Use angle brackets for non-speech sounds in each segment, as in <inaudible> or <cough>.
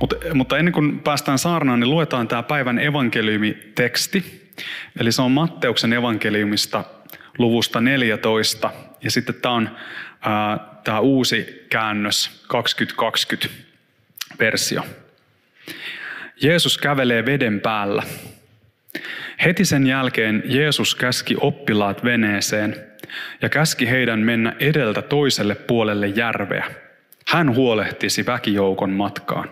Mutta, mutta ennen kuin päästään saarnaan, niin luetaan tämä päivän evankeliumiteksti. Eli se on Matteuksen evankeliumista luvusta 14. Ja sitten tämä on tämä uusi käännös 2020 versio. Jeesus kävelee veden päällä. Heti sen jälkeen Jeesus käski oppilaat veneeseen ja käski heidän mennä edeltä toiselle puolelle järveä. Hän huolehtisi väkijoukon matkaan.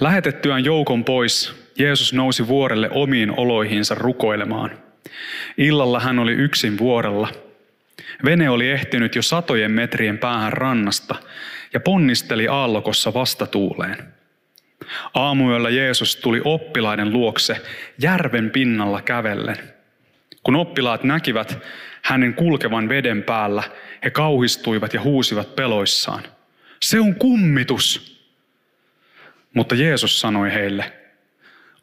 Lähetettyään joukon pois, Jeesus nousi vuorelle omiin oloihinsa rukoilemaan. Illalla hän oli yksin vuorella. Vene oli ehtinyt jo satojen metrien päähän rannasta ja ponnisteli aallokossa vastatuuleen. Aamuyöllä Jeesus tuli oppilaiden luokse järven pinnalla kävellen. Kun oppilaat näkivät hänen kulkevan veden päällä, he kauhistuivat ja huusivat peloissaan. Se on kummitus! Mutta Jeesus sanoi heille,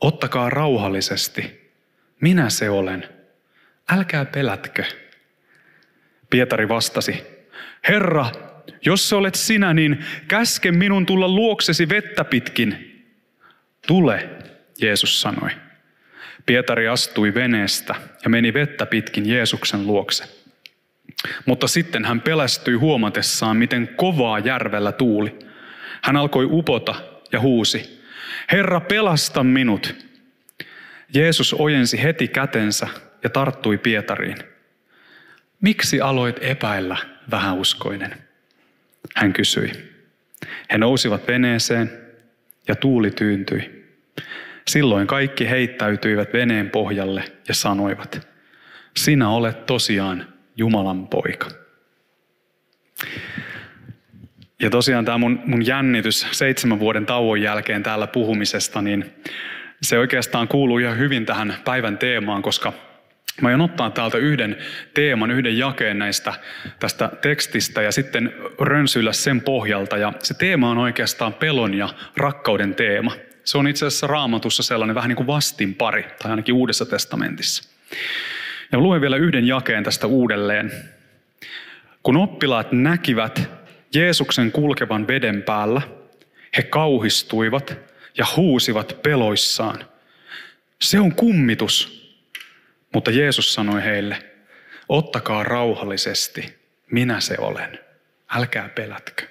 ottakaa rauhallisesti, minä se olen, älkää pelätkö. Pietari vastasi, Herra, jos olet sinä, niin käske minun tulla luoksesi vettä pitkin. Tule, Jeesus sanoi. Pietari astui veneestä ja meni vettä pitkin Jeesuksen luokse. Mutta sitten hän pelästyi huomatessaan, miten kovaa järvellä tuuli. Hän alkoi upota ja huusi, Herra pelasta minut. Jeesus ojensi heti kätensä ja tarttui Pietariin. Miksi aloit epäillä, vähäuskoinen? Hän kysyi. He nousivat veneeseen ja tuuli tyyntyi. Silloin kaikki heittäytyivät veneen pohjalle ja sanoivat, sinä olet tosiaan Jumalan poika. Ja tosiaan tämä mun, mun jännitys seitsemän vuoden tauon jälkeen täällä puhumisesta, niin se oikeastaan kuuluu ihan hyvin tähän päivän teemaan, koska mä aion ottaa täältä yhden teeman, yhden jakeen näistä tästä tekstistä ja sitten rönsyillä sen pohjalta. Ja se teema on oikeastaan pelon ja rakkauden teema. Se on itse asiassa raamatussa sellainen vähän niin kuin vastinpari, tai ainakin Uudessa testamentissa. Ja luen vielä yhden jakeen tästä uudelleen. Kun oppilaat näkivät Jeesuksen kulkevan veden päällä, he kauhistuivat ja huusivat peloissaan. Se on kummitus. Mutta Jeesus sanoi heille, ottakaa rauhallisesti, minä se olen. Älkää pelätkö.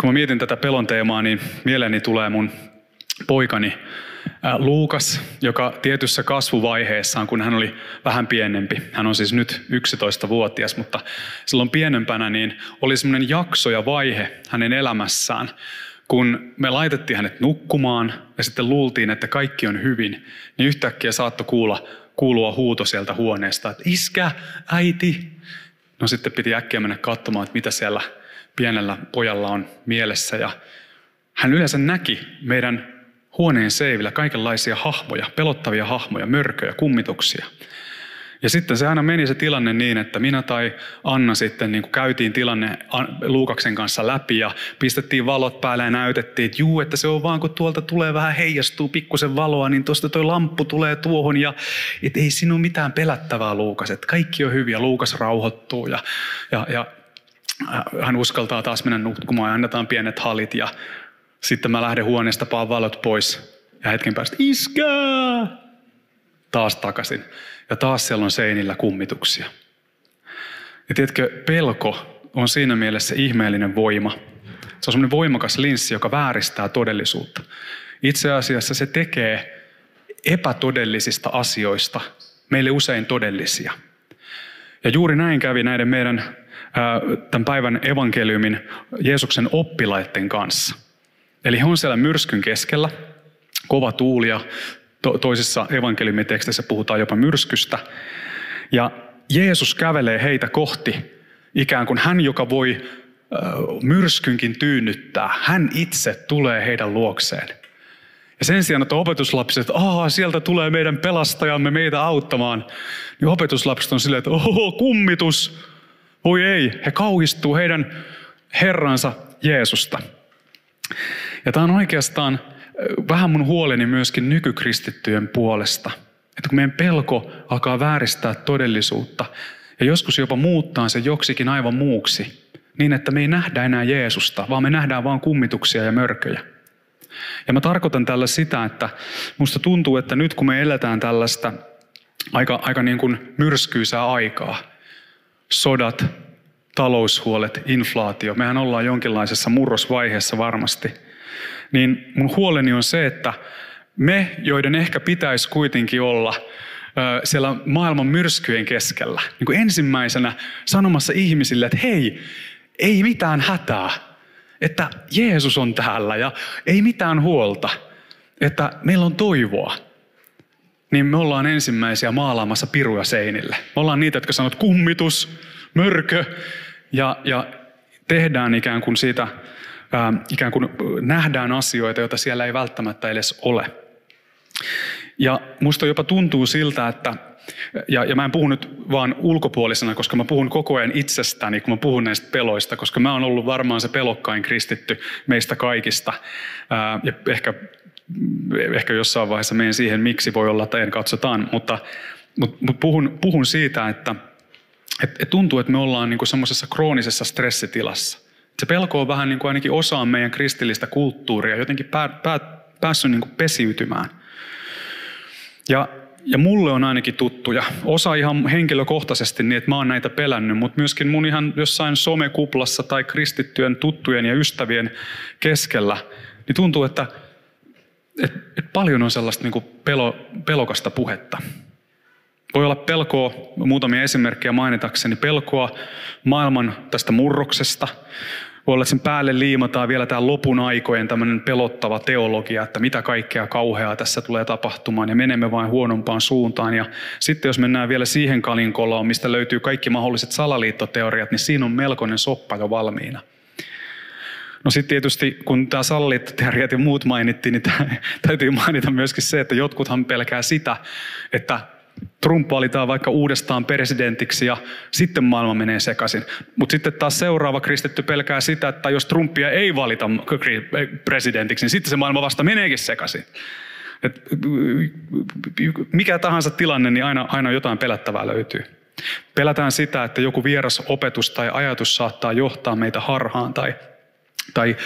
Kun mä mietin tätä pelon teemaa, niin mieleeni tulee mun poikani Luukas, joka tietyssä kasvuvaiheessaan, kun hän oli vähän pienempi, hän on siis nyt 11-vuotias, mutta silloin pienempänä, niin oli semmoinen jakso ja vaihe hänen elämässään, kun me laitettiin hänet nukkumaan ja sitten luultiin, että kaikki on hyvin, niin yhtäkkiä saattoi kuulla, kuulua huuto sieltä huoneesta, että iskä, äiti. No sitten piti äkkiä mennä katsomaan, että mitä siellä pienellä pojalla on mielessä ja hän yleensä näki meidän huoneen seivillä kaikenlaisia hahmoja, pelottavia hahmoja, mörköjä, kummituksia. Ja sitten se aina meni se tilanne niin, että minä tai Anna sitten niin käytiin tilanne Luukaksen kanssa läpi ja pistettiin valot päälle ja näytettiin, että juu, että se on vaan kun tuolta tulee vähän heijastuu pikkusen valoa, niin tuosta tuo lamppu tulee tuohon ja et ei ole mitään pelättävää Luukas, että kaikki on hyviä. Luukas rauhoittuu ja, ja, ja äh, hän uskaltaa taas mennä nukkumaan ja annetaan pienet halit ja sitten mä lähden huoneesta, paan valot pois ja hetken päästä iskää! Taas takaisin. Ja taas siellä on seinillä kummituksia. Ja tiedätkö, pelko on siinä mielessä ihmeellinen voima. Se on semmoinen voimakas linssi, joka vääristää todellisuutta. Itse asiassa se tekee epätodellisista asioista meille usein todellisia. Ja juuri näin kävi näiden meidän tämän päivän evankeliumin Jeesuksen oppilaiden kanssa – Eli he on siellä myrskyn keskellä, kova tuuli ja to- toisissa evankeliumiteksteissä puhutaan jopa myrskystä. Ja Jeesus kävelee heitä kohti, ikään kuin hän, joka voi myrskynkin tyynnyttää, hän itse tulee heidän luokseen. Ja sen sijaan, että opetuslapset, että sieltä tulee meidän pelastajamme meitä auttamaan, niin opetuslapset on silleen, että oho, kummitus. Voi ei, he kauhistuu heidän Herransa Jeesusta. Ja tämä on oikeastaan vähän mun huoleni myöskin nykykristittyjen puolesta. Että kun meidän pelko alkaa vääristää todellisuutta ja joskus jopa muuttaa se joksikin aivan muuksi, niin että me ei nähdä enää Jeesusta, vaan me nähdään vain kummituksia ja mörköjä. Ja mä tarkoitan tällä sitä, että musta tuntuu, että nyt kun me eletään tällaista aika, aika niin kuin myrskyisää aikaa, sodat, taloushuolet, inflaatio, mehän ollaan jonkinlaisessa murrosvaiheessa varmasti, niin mun huoleni on se, että me, joiden ehkä pitäisi kuitenkin olla siellä maailman myrskyjen keskellä, niin kuin ensimmäisenä sanomassa ihmisille, että hei, ei mitään hätää, että Jeesus on täällä ja ei mitään huolta, että meillä on toivoa. Niin me ollaan ensimmäisiä maalaamassa piruja seinille. Me ollaan niitä, jotka sanovat kummitus, mörkö ja, ja tehdään ikään kuin siitä, ikään kuin nähdään asioita, joita siellä ei välttämättä edes ole. Ja musta jopa tuntuu siltä, että ja, ja mä en puhu nyt vaan ulkopuolisena, koska mä puhun koko ajan itsestäni, kun mä puhun näistä peloista, koska mä oon ollut varmaan se pelokkain kristitty meistä kaikista. Ää, ja ehkä, ehkä jossain vaiheessa menen siihen, miksi voi olla, että en katsotaan, mutta, mutta, mutta puhun, puhun siitä, että et, et tuntuu, että me ollaan niin semmoisessa kroonisessa stressitilassa. Se pelko on vähän niin kuin ainakin osaan meidän kristillistä kulttuuria, jotenkin pää, pää, päässyt niin kuin pesiytymään. Ja ja mulle on ainakin tuttuja. Osa ihan henkilökohtaisesti niin, että mä oon näitä pelännyt, mutta myöskin mun ihan jossain somekuplassa tai kristittyjen tuttujen ja ystävien keskellä, niin tuntuu, että, että, että paljon on sellaista niin pelo, pelokasta puhetta. Voi olla pelkoa, muutamia esimerkkejä mainitakseni, pelkoa maailman tästä murroksesta, olla, sen päälle liimataan vielä tämä lopun aikojen tämmöinen pelottava teologia, että mitä kaikkea kauheaa tässä tulee tapahtumaan ja menemme vain huonompaan suuntaan. Ja sitten jos mennään vielä siihen kalinkoloon, mistä löytyy kaikki mahdolliset salaliittoteoriat, niin siinä on melkoinen soppa jo valmiina. No sitten tietysti, kun tämä salaliittoteoriat ja muut mainittiin, niin täytyy mainita myöskin se, että jotkuthan pelkää sitä, että Trump valitaan vaikka uudestaan presidentiksi ja sitten maailma menee sekaisin. Mutta sitten taas seuraava kristitty pelkää sitä, että jos Trumpia ei valita presidentiksi, niin sitten se maailma vasta meneekin sekaisin. Et mikä tahansa tilanne, niin aina, aina jotain pelättävää löytyy. Pelätään sitä, että joku vieras opetus tai ajatus saattaa johtaa meitä harhaan tai, tai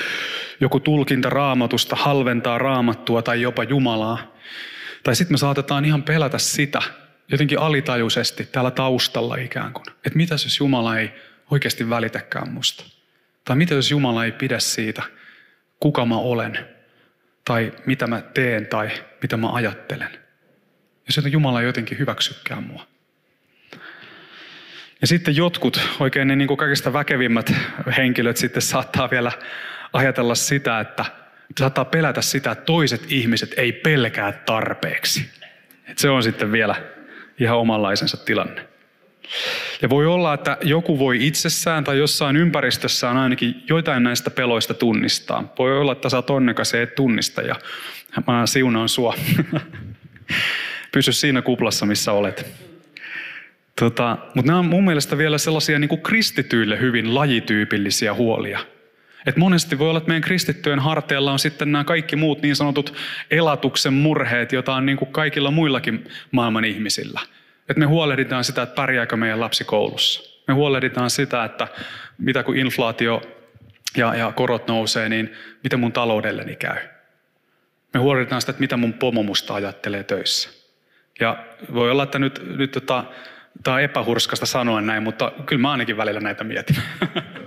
joku tulkinta raamatusta halventaa raamattua tai jopa Jumalaa. Tai sitten me saatetaan ihan pelätä sitä, jotenkin alitajuisesti täällä taustalla ikään kuin. Että mitä jos Jumala ei oikeasti välitäkään musta? Tai mitä jos Jumala ei pidä siitä, kuka mä olen? Tai mitä mä teen tai mitä mä ajattelen? Ja sitten Jumala ei jotenkin hyväksykään mua. Ja sitten jotkut, oikein ne niin kuin kaikista väkevimmät henkilöt sitten saattaa vielä ajatella sitä, että saattaa pelätä sitä, että toiset ihmiset ei pelkää tarpeeksi. Et se on sitten vielä ihan omanlaisensa tilanne. Ja voi olla, että joku voi itsessään tai jossain ympäristössään ainakin joitain näistä peloista tunnistaa. Voi olla, että sä oot onnekas ja et tunnista ja mä siunaan sua. <laughs> Pysy siinä kuplassa, missä olet. Tota, mutta nämä on mun mielestä vielä sellaisia niin kuin kristityille hyvin lajityypillisiä huolia. Et monesti voi olla, että meidän kristittyjen harteilla on sitten nämä kaikki muut niin sanotut elatuksen murheet, joita on niin kuin kaikilla muillakin maailman ihmisillä. Että me huolehditaan sitä, että pärjääkö meidän lapsi koulussa. Me huolehditaan sitä, että mitä kun inflaatio ja, ja korot nousee, niin miten mun taloudelleni käy. Me huolehditaan sitä, että mitä mun pomo musta ajattelee töissä. Ja voi olla, että nyt, nyt tota, tämä on epähurskasta sanoa näin, mutta kyllä mä ainakin välillä näitä mietin. <laughs>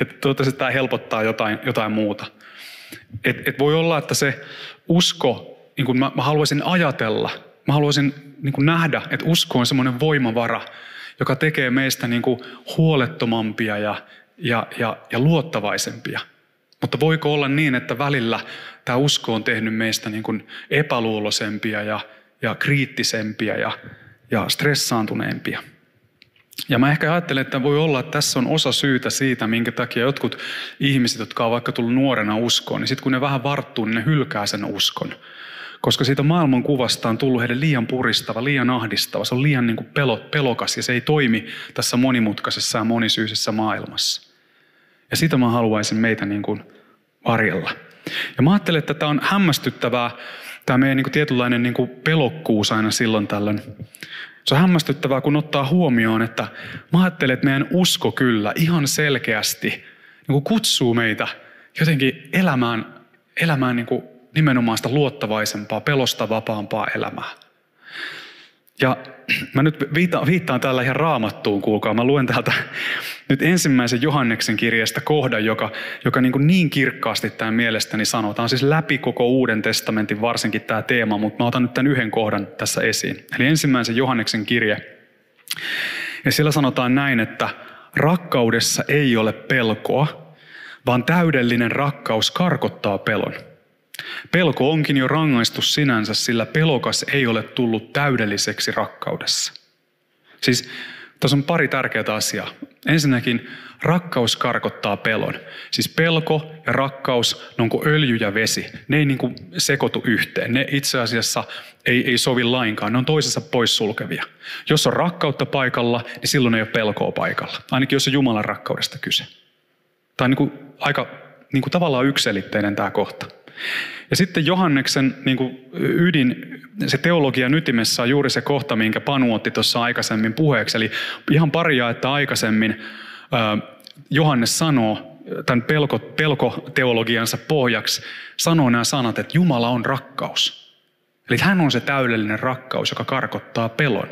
että toivottavasti tämä helpottaa jotain, jotain muuta. Et, et voi olla, että se usko, niin kuin mä, mä haluaisin ajatella, mä haluaisin niin kuin nähdä, että usko on semmoinen voimavara, joka tekee meistä niin kuin huolettomampia ja, ja, ja, ja luottavaisempia. Mutta voiko olla niin, että välillä tämä usko on tehnyt meistä niin kuin epäluulosempia ja, ja kriittisempiä ja, ja stressaantuneempia? Ja mä ehkä ajattelen, että voi olla, että tässä on osa syytä siitä, minkä takia jotkut ihmiset, jotka on vaikka tullut nuorena uskoon, niin sitten kun ne vähän varttuu, niin ne hylkää sen uskon. Koska siitä maailman kuvasta on tullut heille liian puristava, liian ahdistava, se on liian niin kuin pelokas ja se ei toimi tässä monimutkaisessa ja monisyisessä maailmassa. Ja sitä mä haluaisin meitä niin kuin varjella. Ja mä ajattelen, että tämä on hämmästyttävää, tämä meidän niin kuin tietynlainen niin kuin pelokkuus aina silloin tällöin. Se on hämmästyttävää, kun ottaa huomioon, että mä ajattelen, että meidän usko kyllä ihan selkeästi niin kutsuu meitä jotenkin elämään, elämään niin nimenomaan sitä luottavaisempaa, pelosta vapaampaa elämää. Ja mä nyt viittaan, viittaan täällä ihan raamattuun, kuulkaa. Mä luen täältä nyt ensimmäisen Johanneksen kirjasta kohdan, joka, joka niin, kuin niin kirkkaasti tämän mielestäni on siis läpi koko Uuden testamentin varsinkin tämä teema, mutta mä otan nyt tämän yhden kohdan tässä esiin. Eli ensimmäisen Johanneksen kirje. Ja siellä sanotaan näin, että rakkaudessa ei ole pelkoa, vaan täydellinen rakkaus karkottaa pelon. Pelko onkin jo rangaistus sinänsä, sillä pelokas ei ole tullut täydelliseksi rakkaudessa. Siis tässä on pari tärkeää asiaa. Ensinnäkin rakkaus karkottaa pelon. Siis pelko ja rakkaus, ne on kuin öljy ja vesi. Ne ei niin kuin sekoitu yhteen. Ne itse asiassa ei, ei sovi lainkaan. Ne on toisessa poissulkevia. Jos on rakkautta paikalla, niin silloin ei ole pelkoa paikalla. Ainakin jos on Jumalan rakkaudesta kyse. Tämä on niin kuin aika niin kuin tavallaan ykselitteinen tämä kohta. Ja sitten Johanneksen niin kuin ydin, se teologian ytimessä on juuri se kohta, minkä Panu otti tuossa aikaisemmin puheeksi. Eli ihan pari että aikaisemmin Johannes sanoo tämän pelko, pelkoteologiansa pohjaksi, sanoo nämä sanat, että Jumala on rakkaus. Eli hän on se täydellinen rakkaus, joka karkottaa pelon.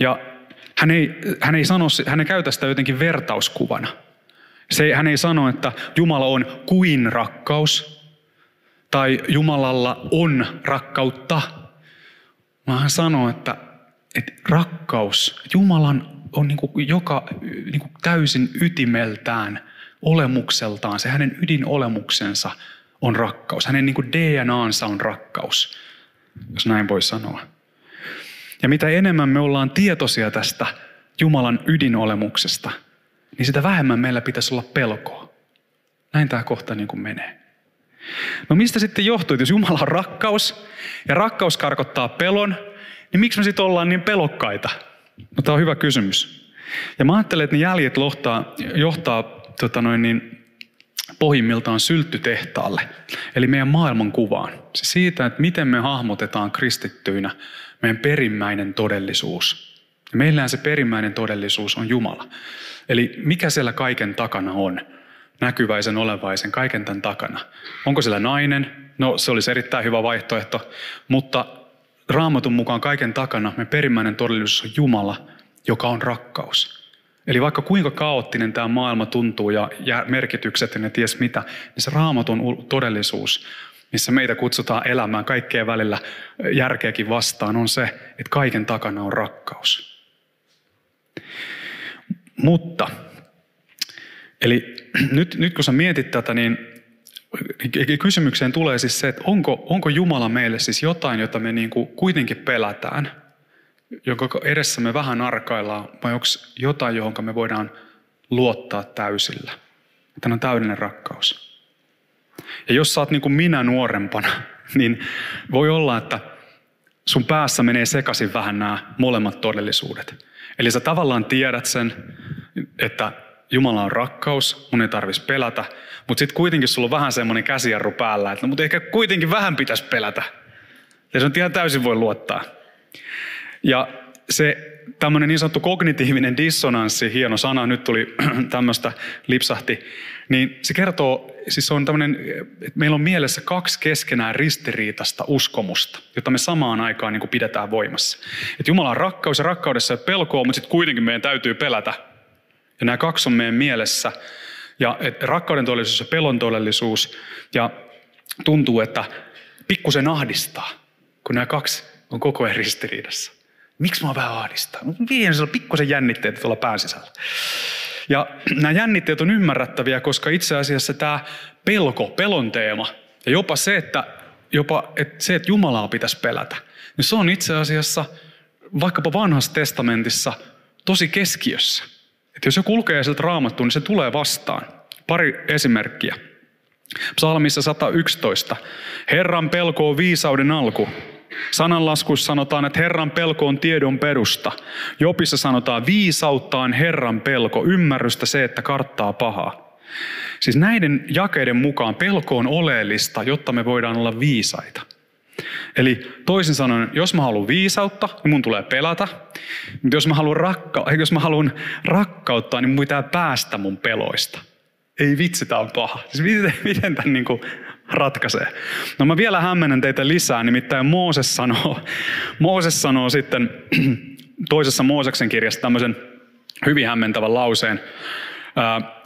Ja hän ei, hän ei, sano, hän ei käytä sitä jotenkin vertauskuvana. Se, hän ei sano, että Jumala on kuin rakkaus, tai Jumalalla on rakkautta, vaan hän sanoo, että, että rakkaus, Jumalan on niin kuin joka niin kuin täysin ytimeltään, olemukseltaan, se hänen ydinolemuksensa on rakkaus. Hänen niin kuin DNAnsa on rakkaus, jos näin voi sanoa. Ja mitä enemmän me ollaan tietoisia tästä Jumalan ydinolemuksesta, niin sitä vähemmän meillä pitäisi olla pelkoa. Näin tämä kohta niin kuin menee. No mistä sitten johtuu, että jos Jumala on rakkaus ja rakkaus karkottaa pelon, niin miksi me sitten ollaan niin pelokkaita? No tämä on hyvä kysymys. Ja mä ajattelen, että ne jäljet lohtaa, johtaa tota noin niin, pohjimmiltaan sylttytehtaalle, eli meidän maailmankuvaan. Se siitä, että miten me hahmotetaan kristittyinä meidän perimmäinen todellisuus. Ja meillähän se perimmäinen todellisuus on Jumala. Eli mikä siellä kaiken takana on? näkyväisen, olevaisen, kaiken tämän takana. Onko siellä nainen? No se olisi erittäin hyvä vaihtoehto, mutta raamatun mukaan kaiken takana me perimmäinen todellisuus on Jumala, joka on rakkaus. Eli vaikka kuinka kaoottinen tämä maailma tuntuu ja, merkitykset ja ne ties mitä, niin se raamatun todellisuus, missä meitä kutsutaan elämään kaikkeen välillä järkeäkin vastaan, on se, että kaiken takana on rakkaus. Mutta Eli nyt, nyt kun sä mietit tätä, niin kysymykseen tulee siis se, että onko, onko Jumala meille siis jotain, jota me niin kuin kuitenkin pelätään, jonka edessä me vähän arkaillaan, vai onko jotain, johon me voidaan luottaa täysillä. Tämä on täydellinen rakkaus. Ja jos sä oot niin kuin minä nuorempana, <laughs> niin voi olla, että sun päässä menee sekaisin vähän nämä molemmat todellisuudet. Eli sä tavallaan tiedät sen, että Jumala on rakkaus, mun ei tarvitsisi pelätä. Mutta sitten kuitenkin sulla on vähän semmoinen käsijarru päällä, että no, mutta ehkä kuitenkin vähän pitäisi pelätä. Ja se on ihan täysin voi luottaa. Ja se tämmöinen niin sanottu kognitiivinen dissonanssi, hieno sana, nyt tuli <clears throat> tämmöistä lipsahti, niin se kertoo, siis on tämmöinen, että meillä on mielessä kaksi keskenään ristiriitasta uskomusta, jota me samaan aikaan niin kuin pidetään voimassa. Että Jumala on rakkaus ja rakkaudessa ei pelkoa, mutta sitten kuitenkin meidän täytyy pelätä ja nämä kaksi on meidän mielessä. Ja rakkauden todellisuus ja pelon todellisuus. Ja tuntuu, että pikkusen ahdistaa, kun nämä kaksi on koko ajan ristiriidassa. Miksi mä vähän ahdistaa? On pikkusen jännitteet tuolla pään sisällä. Ja nämä jännitteet on ymmärrettäviä, koska itse asiassa tämä pelko, pelon teema, ja jopa se, että, jopa, että, se, että Jumalaa pitäisi pelätä, niin se on itse asiassa vaikkapa vanhassa testamentissa – tosi keskiössä. Että jos se kulkee sieltä raamattuun, niin se tulee vastaan. Pari esimerkkiä. Psalmissa 111. Herran pelko on viisauden alku. Sananlaskuissa sanotaan, että Herran pelko on tiedon perusta. Jopissa sanotaan, viisautta on Herran pelko, ymmärrystä se, että karttaa pahaa. Siis näiden jakeiden mukaan pelko on oleellista, jotta me voidaan olla viisaita. Eli toisin sanoen, jos mä haluan viisautta, niin mun tulee pelätä. Mutta jos mä haluan, rakka- <laughs> jos mä haluan rakkautta, niin mun pitää päästä mun peloista. Ei vitsi, tää on paha. Siis miten, <laughs> miten tämän niin kuin ratkaisee? No mä vielä hämmennän teitä lisää, nimittäin Mooses sanoo, <laughs> Mooses sanoo sitten <clears throat> toisessa Mooseksen kirjassa tämmöisen hyvin hämmentävän lauseen.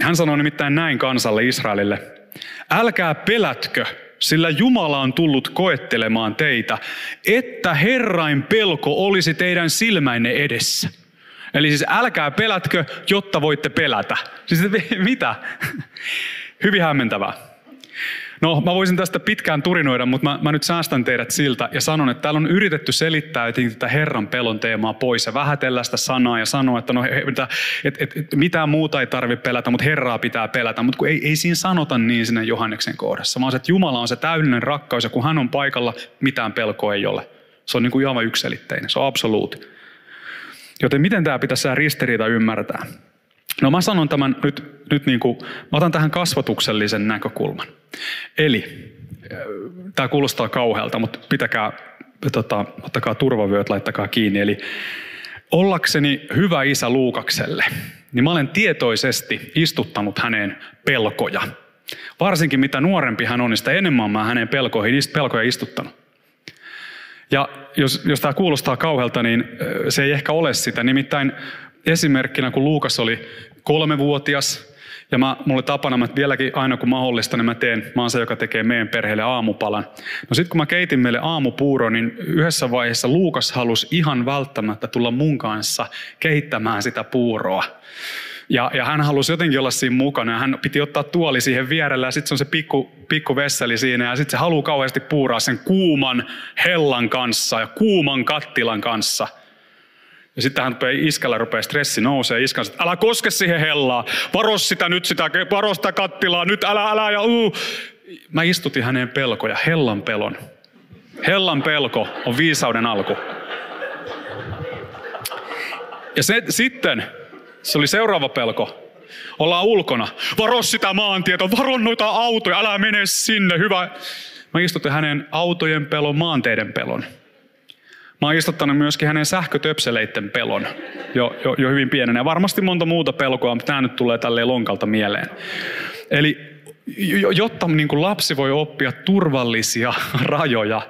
Hän sanoo nimittäin näin kansalle Israelille. Älkää pelätkö, sillä Jumala on tullut koettelemaan teitä, että Herrain pelko olisi teidän silmäinne edessä. Eli siis älkää pelätkö, jotta voitte pelätä. Siis <laughs> mitä? Hyvin hämmentävää. No, mä voisin tästä pitkään turinoida, mutta mä, mä nyt säästän teidät siltä ja sanon, että täällä on yritetty selittää jotenkin tätä Herran pelon teemaa pois ja vähätellä sitä sanaa ja sanoa, että no, että, että, että mitään muuta ei tarvitse pelätä, mutta Herraa pitää pelätä. Mutta kun ei, ei siinä sanota niin sinne Johanneksen kohdassa, vaan se, että Jumala on se täydellinen rakkaus ja kun hän on paikalla, mitään pelkoa ei ole. Se on niin kuin aivan ykselitteinen, se on absoluutti. Joten miten tämä pitäisi ristiriita ymmärtää? No mä sanon tämän nyt, nyt niin kuin, mä otan tähän kasvatuksellisen näkökulman. Eli, äh, tämä kuulostaa kauhealta, mutta pitäkää, tota, ottakaa turvavyöt, laittakaa kiinni. Eli ollakseni hyvä isä Luukakselle, niin mä olen tietoisesti istuttanut häneen pelkoja. Varsinkin mitä nuorempi hän on, niin sitä enemmän mä hänen pelkoihin, pelkoja istuttanut. Ja jos, jos tämä kuulostaa kauhealta, niin äh, se ei ehkä ole sitä. Nimittäin esimerkkinä, kun Luukas oli kolmevuotias, ja mä, mulle tapana, että vieläkin aina kun mahdollista, niin mä teen, mä oon se, joka tekee meidän perheelle aamupalan. No sitten kun mä keitin meille aamupuuro, niin yhdessä vaiheessa Luukas halusi ihan välttämättä tulla mun kanssa kehittämään sitä puuroa. Ja, ja hän halusi jotenkin olla siinä mukana ja hän piti ottaa tuoli siihen vierelle ja sitten se on se pikku, pikku vesseli siinä ja sitten se haluaa kauheasti puuraa sen kuuman hellan kanssa ja kuuman kattilan kanssa – ja sitten hän rupeaa, iskällä rupeaa stressi nousee, iskan että älä koske siihen hellaa, varo sitä nyt sitä, varo sitä kattilaa, nyt älä, älä ja uu. Mä istutin hänen pelkoja, hellan pelon. Hellan pelko on viisauden alku. Ja se, sitten, se oli seuraava pelko. Ollaan ulkona. Varo sitä maantietä, varo noita autoja, älä mene sinne, hyvä. Mä istutin hänen autojen pelon, maanteiden pelon. Mä oon istuttanut myöskin hänen sähkötöpseleiden pelon jo, jo, jo hyvin pienenä. Ja varmasti monta muuta pelkoa, mutta tämä nyt tulee tälleen lonkalta mieleen. Eli jotta niin kuin lapsi voi oppia turvallisia <laughs> rajoja,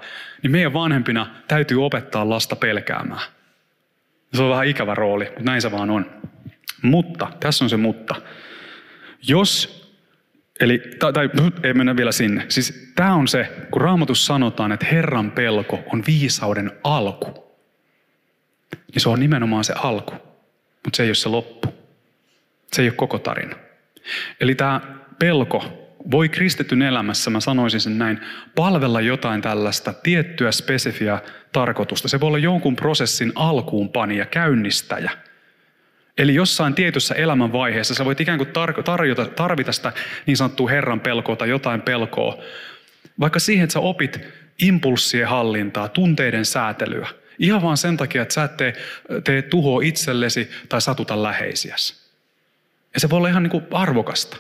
niin meidän vanhempina täytyy opettaa lasta pelkäämään. Se on vähän ikävä rooli, mutta näin se vaan on. Mutta, tässä on se mutta. Jos Eli, tai, tai ei mennä vielä sinne. Siis tämä on se, kun raamatus sanotaan, että Herran pelko on viisauden alku. Niin se on nimenomaan se alku, mutta se ei ole se loppu. Se ei ole koko tarina. Eli tämä pelko voi kristityn elämässä, mä sanoisin sen näin, palvella jotain tällaista tiettyä spesifiä tarkoitusta. Se voi olla jonkun prosessin alkuunpanija, käynnistäjä – Eli jossain tietyssä elämänvaiheessa sä voit ikään kuin tar- tarjota, tarvita sitä niin sanottua Herran pelkoa tai jotain pelkoa. Vaikka siihen, että sä opit impulssien hallintaa, tunteiden säätelyä. Ihan vaan sen takia, että sä et tee, tee tuhoa itsellesi tai satuta läheisiäsi. Ja se voi olla ihan niin kuin arvokasta.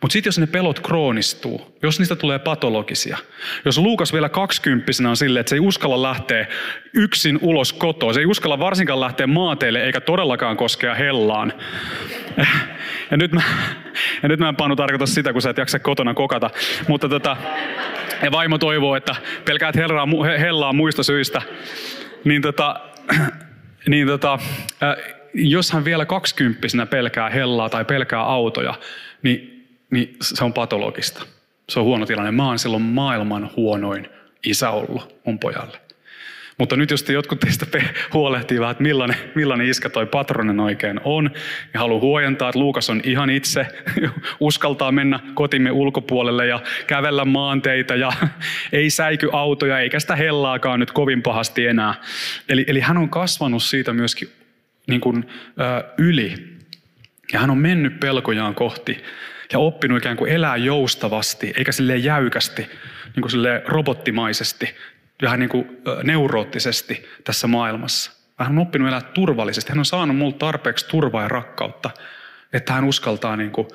Mutta sitten jos ne pelot kroonistuu, jos niistä tulee patologisia, jos Luukas vielä kaksikymppisenä on silleen, että se ei uskalla lähteä yksin ulos kotoa, se ei uskalla varsinkaan lähteä maateille eikä todellakaan koskea hellaan. Ja nyt mä, ja nyt mä en Panu tarkoita sitä, kun sä et jaksa kotona kokata. Mutta tota, ja vaimo toivoo, että pelkäät hellaa, hellaa muista syistä. Niin tota, niin tota, jos hän vielä kaksikymppisenä pelkää hellaa tai pelkää autoja, niin niin se on patologista. Se on huono tilanne. Mä oon silloin maailman huonoin isä ollut mun pojalle. Mutta nyt jos te jotkut teistä huolehtii vähän, että millainen, millainen iskä toi patronen oikein on, ja haluaa huojentaa, että Luukas on ihan itse, <laughs> uskaltaa mennä kotimme ulkopuolelle ja kävellä maanteita ja <laughs> ei säiky autoja eikä sitä hellaakaan nyt kovin pahasti enää. Eli, eli hän on kasvanut siitä myöskin niin kuin, ö, yli. Ja hän on mennyt pelkojaan kohti ja oppinut ikään kuin elää joustavasti, eikä sille jäykästi, niin kuin sille robottimaisesti, vähän niin kuin neuroottisesti tässä maailmassa. Hän on oppinut elää turvallisesti. Hän on saanut multa tarpeeksi turvaa ja rakkautta, että hän uskaltaa niin kuin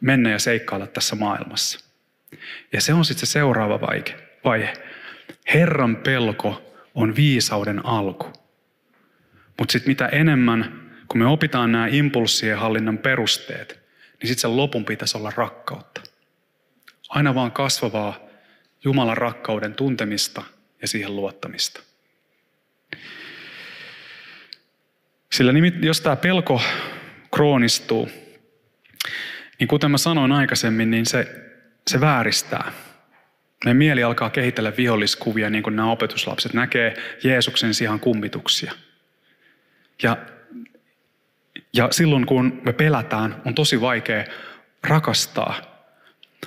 mennä ja seikkailla tässä maailmassa. Ja se on sitten se seuraava vaihe. Herran pelko on viisauden alku. Mutta sitten mitä enemmän, kun me opitaan nämä impulssien hallinnan perusteet, niin sitten sen lopun pitäisi olla rakkautta. Aina vaan kasvavaa Jumalan rakkauden tuntemista ja siihen luottamista. Sillä jos tämä pelko kroonistuu, niin kuten mä sanoin aikaisemmin, niin se, se vääristää. Meidän mieli alkaa kehitellä viholliskuvia, niin kuin nämä opetuslapset näkee Jeesuksen sihan kummituksia. Ja, ja silloin kun me pelätään, on tosi vaikea rakastaa.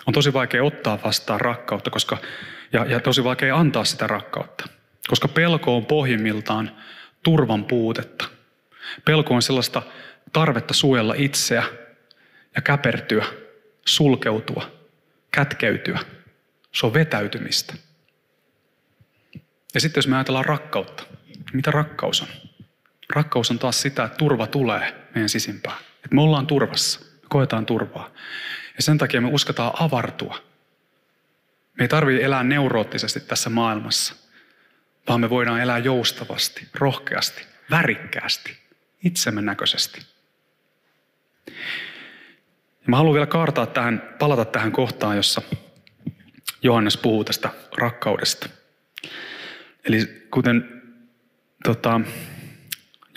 On tosi vaikea ottaa vastaan rakkautta, koska, ja, ja tosi vaikea antaa sitä rakkautta. Koska pelko on pohjimmiltaan turvan puutetta. Pelko on sellaista tarvetta suojella itseä ja käpertyä, sulkeutua, kätkeytyä. Se on vetäytymistä. Ja sitten jos me ajatellaan rakkautta, mitä rakkaus on? Rakkaus on taas sitä, että turva tulee meidän sisimpään. Että me ollaan turvassa, me koetaan turvaa. Ja sen takia me uskotaan avartua. Me ei tarvitse elää neuroottisesti tässä maailmassa, vaan me voidaan elää joustavasti, rohkeasti, värikkäästi, itsemme näköisesti. Ja mä haluan vielä kaartaa tähän, palata tähän kohtaan, jossa Johannes puhuu tästä rakkaudesta. Eli kuten tota,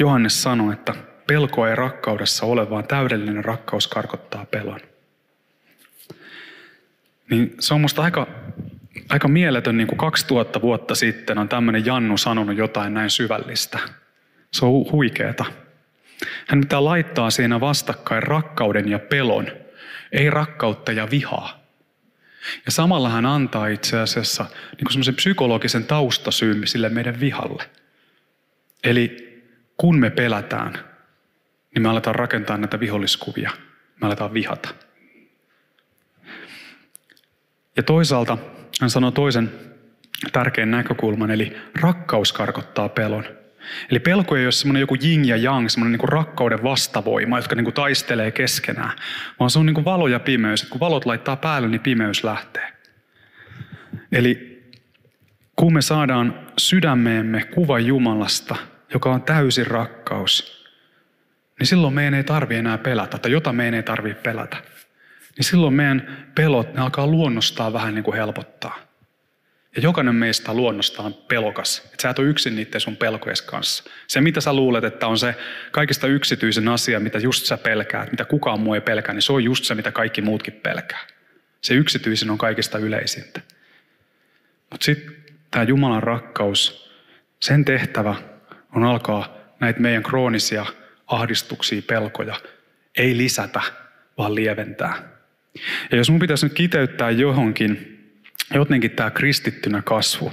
Johannes sanoi, että pelko ei rakkaudessa ole, vaan täydellinen rakkaus karkottaa pelon. Niin se on musta aika, aika mieletön, niin kuin 2000 vuotta sitten on tämmöinen Jannu sanonut jotain näin syvällistä. Se on huikeeta. Hän pitää laittaa siinä vastakkain rakkauden ja pelon, ei rakkautta ja vihaa. Ja samalla hän antaa itse asiassa niin semmoisen psykologisen taustasyyn sille meidän vihalle. Eli kun me pelätään, niin me aletaan rakentaa näitä viholliskuvia. Me aletaan vihata. Ja toisaalta hän sanoo toisen tärkeän näkökulman, eli rakkaus karkottaa pelon. Eli pelko ei ole semmoinen joku jing ja yang, semmoinen niin rakkauden vastavoima, jotka niin kuin taistelee keskenään, vaan se on niin kuin valo ja pimeys. Kun valot laittaa päälle, niin pimeys lähtee. Eli kun me saadaan sydämeemme kuva Jumalasta, joka on täysin rakkaus, niin silloin meidän ei tarvi enää pelätä, tai jota meidän ei tarvitse pelätä. Niin silloin meidän pelot, ne alkaa luonnostaan vähän niin kuin helpottaa. Ja jokainen meistä luonnostaan pelokas. Että sä et ole yksin niiden sun pelkojes kanssa. Se, mitä sä luulet, että on se kaikista yksityisen asia, mitä just sä pelkäät, mitä kukaan muu ei pelkää, niin se on just se, mitä kaikki muutkin pelkää. Se yksityisin on kaikista yleisintä. Mutta sitten tämä Jumalan rakkaus, sen tehtävä on alkaa näitä meidän kroonisia ahdistuksia, pelkoja, ei lisätä, vaan lieventää. Ja jos mun pitäisi nyt kiteyttää johonkin, jotenkin tämä kristittynä kasvu,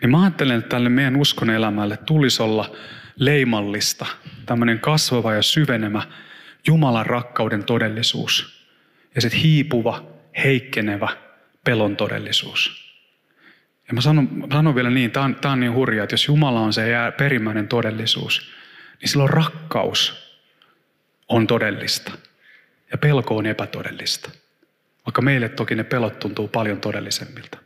niin mä ajattelen, että tälle meidän uskon elämälle tulisi olla leimallista, tämmöinen kasvava ja syvenemä Jumalan rakkauden todellisuus. Ja sitten hiipuva, heikkenevä pelon todellisuus. Ja mä sanon, sanon vielä niin, tämä on, tää on niin hurjaa, että jos Jumala on se perimmäinen todellisuus, niin silloin rakkaus on todellista ja pelko on epätodellista. Vaikka meille toki ne pelot tuntuu paljon todellisemmilta.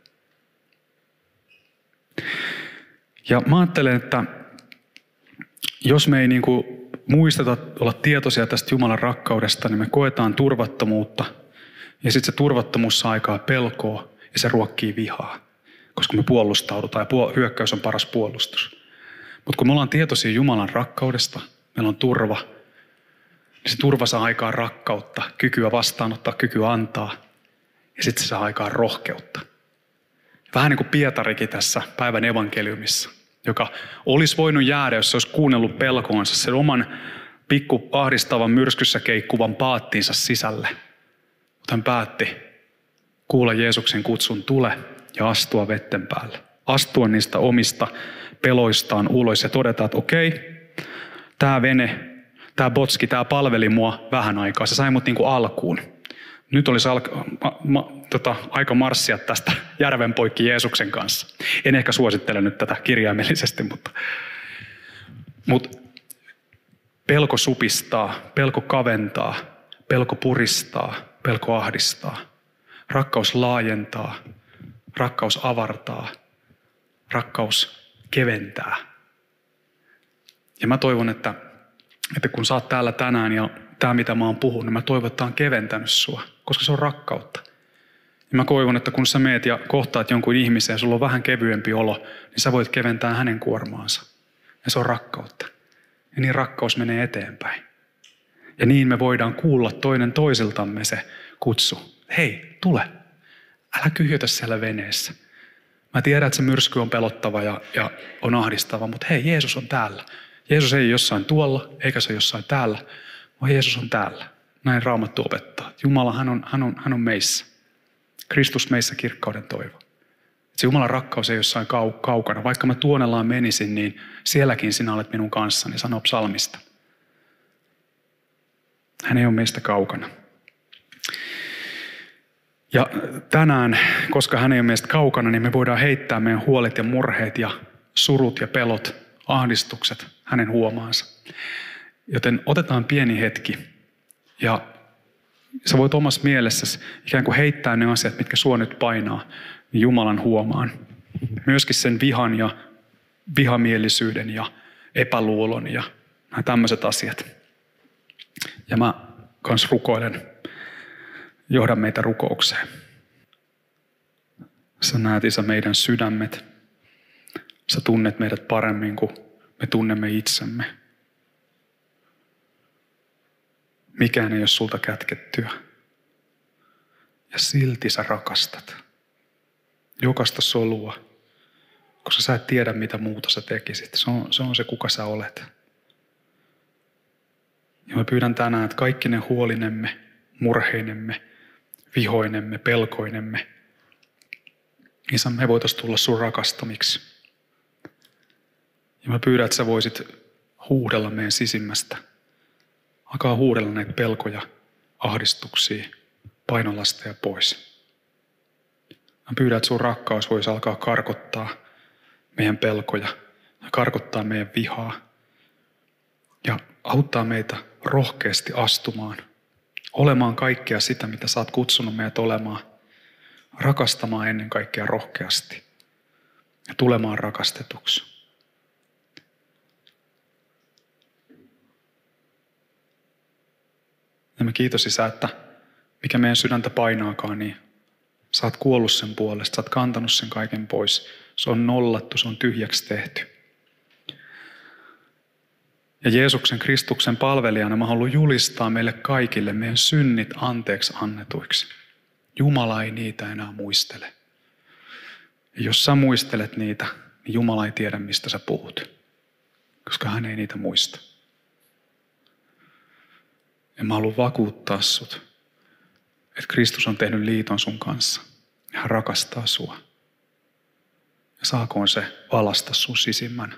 Ja mä ajattelen, että jos me ei niin kuin muisteta olla tietoisia tästä Jumalan rakkaudesta, niin me koetaan turvattomuutta. Ja sitten se turvattomuus saa aikaa pelkoa ja se ruokkii vihaa. Koska me puolustaudutaan ja hyökkäys on paras puolustus. Mutta kun me ollaan tietoisia Jumalan rakkaudesta, meillä on turva, niin se turva saa aikaan rakkautta, kykyä vastaanottaa, kykyä antaa. Ja sitten se saa aikaan rohkeutta. Vähän niin kuin Pietarikin tässä päivän evankeliumissa, joka olisi voinut jäädä, jos se olisi kuunnellut pelkoonsa sen oman pikku ahdistavan myrskyssä keikkuvan paattiinsa sisälle. Mutta hän päätti kuulla Jeesuksen kutsun tule ja astua vetten päälle. Astua niistä omista peloistaan ulos ja todeta, että okei, tämä vene, Tämä Botski, tämä palveli mua vähän aikaa. Se sai mut niin kuin alkuun. Nyt olisi alka, ma, ma, tota, aika marssia tästä järven poikki Jeesuksen kanssa. En ehkä suosittele nyt tätä kirjaimellisesti, mutta, mutta pelko supistaa, pelko kaventaa, pelko puristaa, pelko ahdistaa. Rakkaus laajentaa, rakkaus avartaa, rakkaus keventää. Ja mä toivon, että, että kun sä oot täällä tänään ja tämä mitä mä oon puhunut, niin mä toivon, että on keventänyt sua, koska se on rakkautta. Ja mä toivon, että kun sä meet ja kohtaat jonkun ihmisen ja sulla on vähän kevyempi olo, niin sä voit keventää hänen kuormaansa. Ja se on rakkautta. Ja niin rakkaus menee eteenpäin. Ja niin me voidaan kuulla toinen toisiltamme se kutsu. Hei, tule. Älä kyhjötä siellä veneessä. Mä tiedän, että se myrsky on pelottava ja, ja on ahdistava, mutta hei, Jeesus on täällä. Jeesus ei jossain tuolla, eikä se jossain täällä, vaan Jeesus on täällä. Näin Raamattu opettaa. Jumala, hän on, hän on, hän on meissä. Kristus meissä kirkkauden toivo. Se Jumalan rakkaus ei jossain kau- kaukana. Vaikka mä tuonellaan menisin, niin sielläkin sinä olet minun kanssani, sanoo psalmista. Hän ei ole meistä kaukana. Ja tänään, koska hän ei ole meistä kaukana, niin me voidaan heittää meidän huolet ja murheet ja surut ja pelot, ahdistukset hänen huomaansa. Joten otetaan pieni hetki ja sä voit omassa mielessäsi ikään kuin heittää ne asiat, mitkä sua nyt painaa, niin Jumalan huomaan. Myöskin sen vihan ja vihamielisyyden ja epäluulon ja nämä tämmöiset asiat. Ja mä kans rukoilen, johda meitä rukoukseen. Sä näet, Isä, meidän sydämet. Sä tunnet meidät paremmin kuin me tunnemme itsemme. Mikään ei ole sulta kätkettyä. Ja silti sä rakastat. Jokaista solua. Koska sä et tiedä, mitä muuta sä tekisit. Se on se, on se kuka sä olet. Ja mä pyydän tänään, että kaikki ne huolinemme, murheinemme, vihoinemme, pelkoinemme, Isä, me voitaisiin tulla sun rakastamiksi. Ja mä pyydän, että sä voisit huudella meidän sisimmästä – Alkaa huudella näitä pelkoja, ahdistuksia, painolasteja pois. Mä pyydän, että sun rakkaus voisi alkaa karkottaa meidän pelkoja ja karkottaa meidän vihaa ja auttaa meitä rohkeasti astumaan, olemaan kaikkea sitä, mitä sä oot kutsunut meidät olemaan, rakastamaan ennen kaikkea rohkeasti ja tulemaan rakastetuksi. Ja mä kiitos Isä, että mikä meidän sydäntä painaakaan, niin sä oot kuollut sen puolesta, sä oot kantanut sen kaiken pois. Se on nollattu, se on tyhjäksi tehty. Ja Jeesuksen Kristuksen palvelijana mä haluan julistaa meille kaikille meidän synnit anteeksi annetuiksi. Jumala ei niitä enää muistele. Ja jos sä muistelet niitä, niin Jumala ei tiedä, mistä sä puhut, koska hän ei niitä muista. Ja mä haluan vakuuttaa sut, että Kristus on tehnyt liiton sun kanssa. Ja hän rakastaa sua. Ja saakoon se valasta sun sisimmän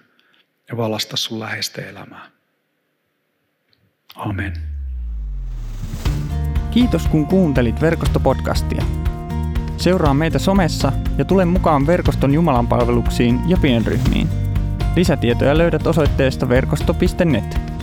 ja valasta sun läheistä elämää. Amen. Kiitos kun kuuntelit verkostopodcastia. Seuraa meitä somessa ja tule mukaan verkoston Jumalan palveluksiin ja pienryhmiin. Lisätietoja löydät osoitteesta verkosto.net.